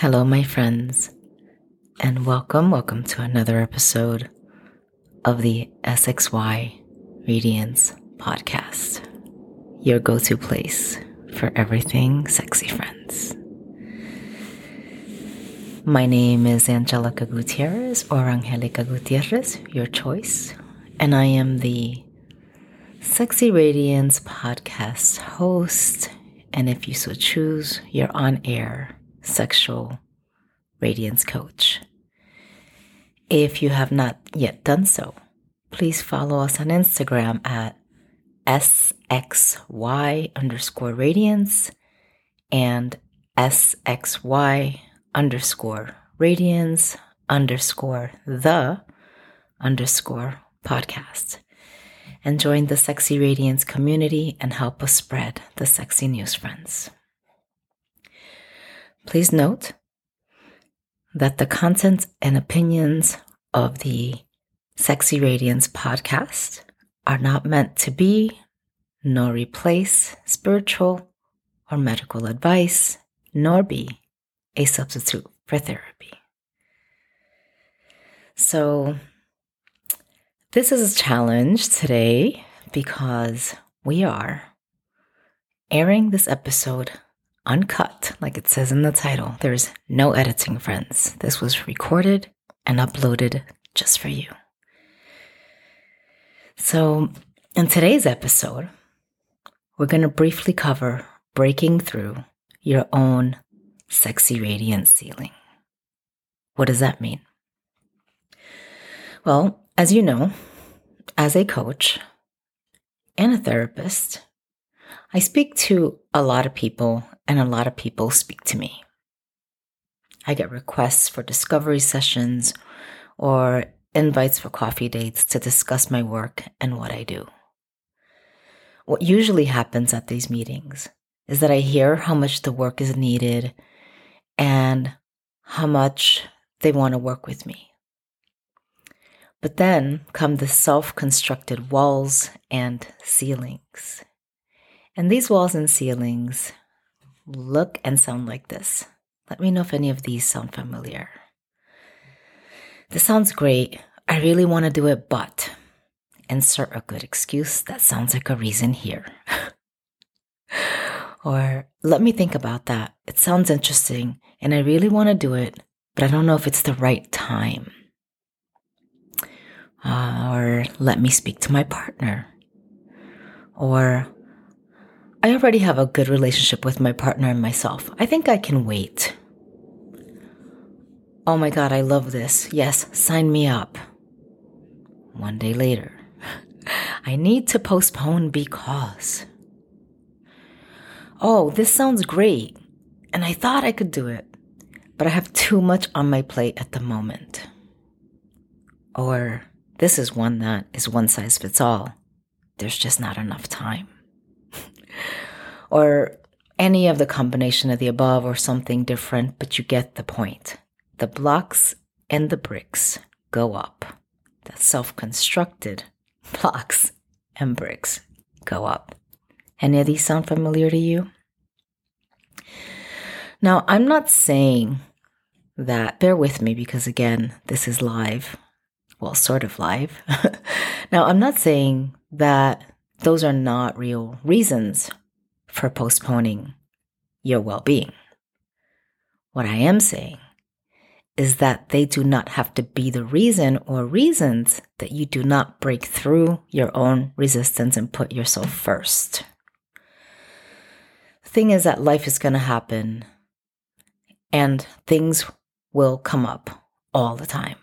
Hello, my friends, and welcome, welcome to another episode of the SXY Radiance podcast, your go to place for everything sexy friends. My name is Angelica Gutierrez or Angelica Gutierrez, your choice, and I am the Sexy Radiance podcast host. And if you so choose, you're on air sexual radiance coach. If you have not yet done so, please follow us on Instagram at SXY underscore radiance and SXY underscore radiance underscore the underscore podcast. And join the Sexy Radiance community and help us spread the sexy news, friends. Please note that the content and opinions of the Sexy Radiance podcast are not meant to be nor replace spiritual or medical advice, nor be a substitute for therapy. So, this is a challenge today because we are airing this episode uncut, like it says in the title. There's no editing, friends. This was recorded and uploaded just for you. So, in today's episode, we're going to briefly cover breaking through your own sexy radiant ceiling. What does that mean? Well, as you know, as a coach and a therapist, I speak to a lot of people and a lot of people speak to me. I get requests for discovery sessions or invites for coffee dates to discuss my work and what I do. What usually happens at these meetings is that I hear how much the work is needed and how much they want to work with me. But then come the self constructed walls and ceilings. And these walls and ceilings look and sound like this. Let me know if any of these sound familiar. This sounds great. I really want to do it, but insert a good excuse that sounds like a reason here. or let me think about that. It sounds interesting and I really want to do it, but I don't know if it's the right time. Uh, or let me speak to my partner. Or I already have a good relationship with my partner and myself. I think I can wait. Oh my God, I love this. Yes, sign me up. One day later, I need to postpone because. Oh, this sounds great. And I thought I could do it, but I have too much on my plate at the moment. Or this is one that is one size fits all. There's just not enough time or any of the combination of the above or something different, but you get the point. The blocks and the bricks go up. The self constructed blocks and bricks go up. Any of these sound familiar to you? Now, I'm not saying that, bear with me because again, this is live. Well, sort of live. now, I'm not saying that those are not real reasons for postponing your well being. What I am saying is that they do not have to be the reason or reasons that you do not break through your own resistance and put yourself first. The thing is that life is going to happen and things will come up all the time.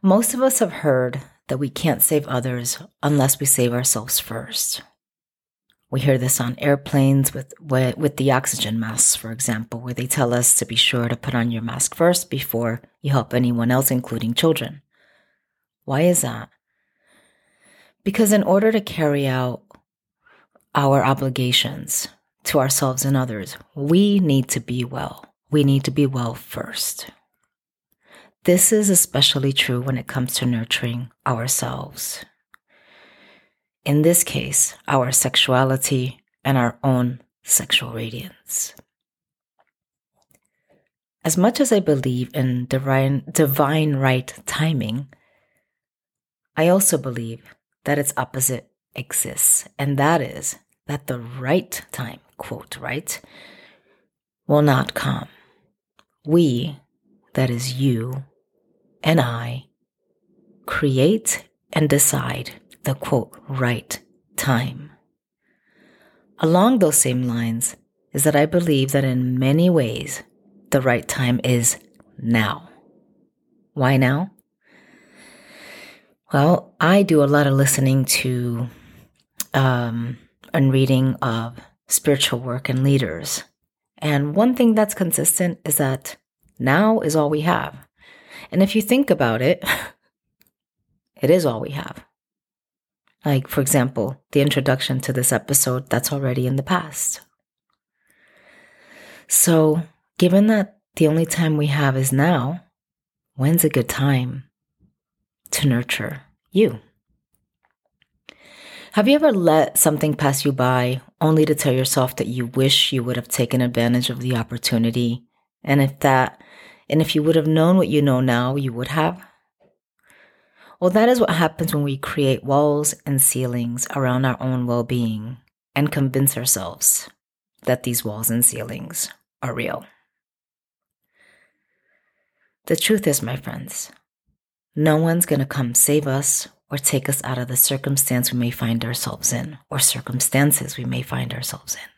Most of us have heard that we can't save others unless we save ourselves first. We hear this on airplanes with, with the oxygen masks, for example, where they tell us to be sure to put on your mask first before you help anyone else, including children. Why is that? Because in order to carry out our obligations to ourselves and others, we need to be well. We need to be well first. This is especially true when it comes to nurturing ourselves. In this case, our sexuality and our own sexual radiance. as much as I believe in divine, divine right timing, I also believe that its opposite exists, and that is that the right time, quote, right, will not come. We, that is you and I, create and decide the quote, right time. Along those same lines is that I believe that in many ways, the right time is now. Why now? Well, I do a lot of listening to um, and reading of spiritual work and leaders. And one thing that's consistent is that now is all we have. And if you think about it, it is all we have. Like, for example, the introduction to this episode, that's already in the past. So, given that the only time we have is now, when's a good time to nurture you? Have you ever let something pass you by only to tell yourself that you wish you would have taken advantage of the opportunity? And if that, and if you would have known what you know now, you would have? Well, that is what happens when we create walls and ceilings around our own well being and convince ourselves that these walls and ceilings are real. The truth is, my friends, no one's going to come save us or take us out of the circumstance we may find ourselves in or circumstances we may find ourselves in.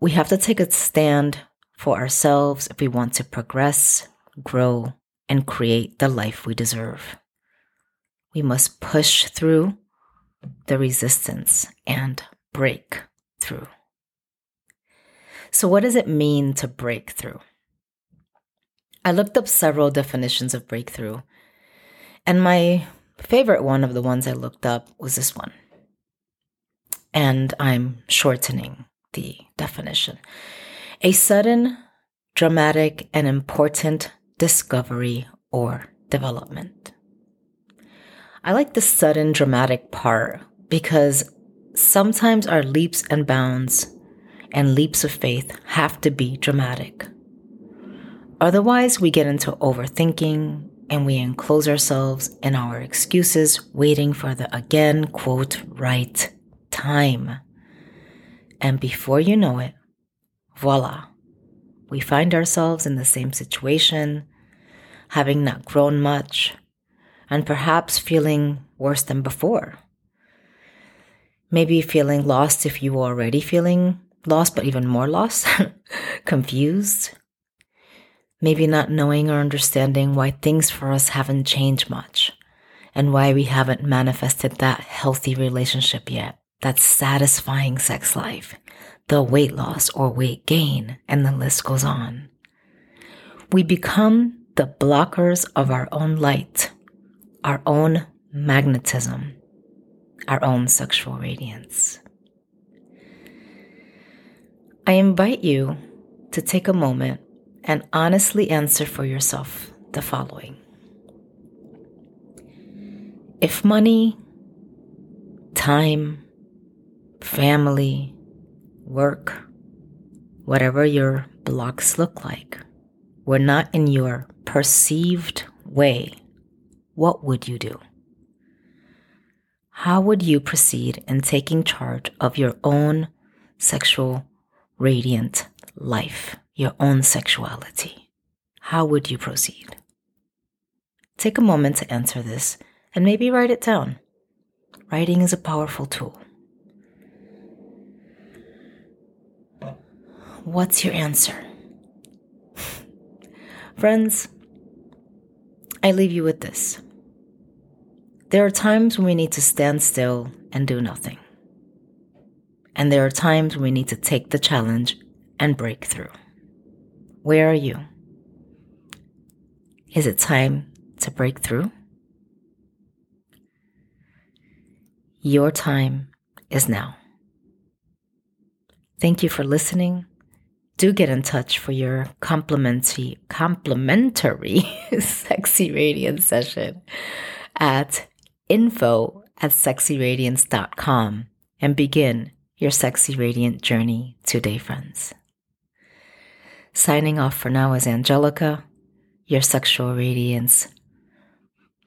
We have to take a stand for ourselves if we want to progress, grow, and create the life we deserve we must push through the resistance and break through. So, what does it mean to break through? I looked up several definitions of breakthrough, and my favorite one of the ones I looked up was this one. And I'm shortening the definition a sudden, dramatic, and important discovery or development. I like the sudden dramatic part because sometimes our leaps and bounds and leaps of faith have to be dramatic. Otherwise, we get into overthinking and we enclose ourselves in our excuses, waiting for the again, quote, right time. And before you know it, voila, we find ourselves in the same situation, having not grown much, and perhaps feeling worse than before. Maybe feeling lost if you were already feeling lost, but even more lost, confused. Maybe not knowing or understanding why things for us haven't changed much and why we haven't manifested that healthy relationship yet, that satisfying sex life, the weight loss or weight gain, and the list goes on. We become the blockers of our own light our own magnetism, our own sexual radiance. I invite you to take a moment and honestly answer for yourself the following If money, time, family, work, whatever your blocks look like, were not in your perceived way what would you do? How would you proceed in taking charge of your own sexual radiant life, your own sexuality? How would you proceed? Take a moment to answer this and maybe write it down. Writing is a powerful tool. What's your answer? Friends, I leave you with this. There are times when we need to stand still and do nothing. And there are times when we need to take the challenge and break through. Where are you? Is it time to break through? Your time is now. Thank you for listening do get in touch for your complimentary complimentary sexy radiance session at info at sexyradiance.com and begin your sexy radiant journey today, friends. Signing off for now is Angelica, your Sexual Radiance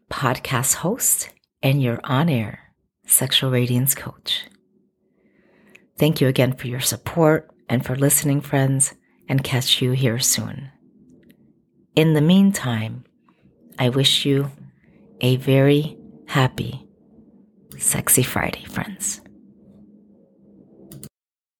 podcast host and your on air Sexual Radiance coach. Thank you again for your support and for listening, friends, and catch you here soon. In the meantime, I wish you a very happy, sexy Friday, friends.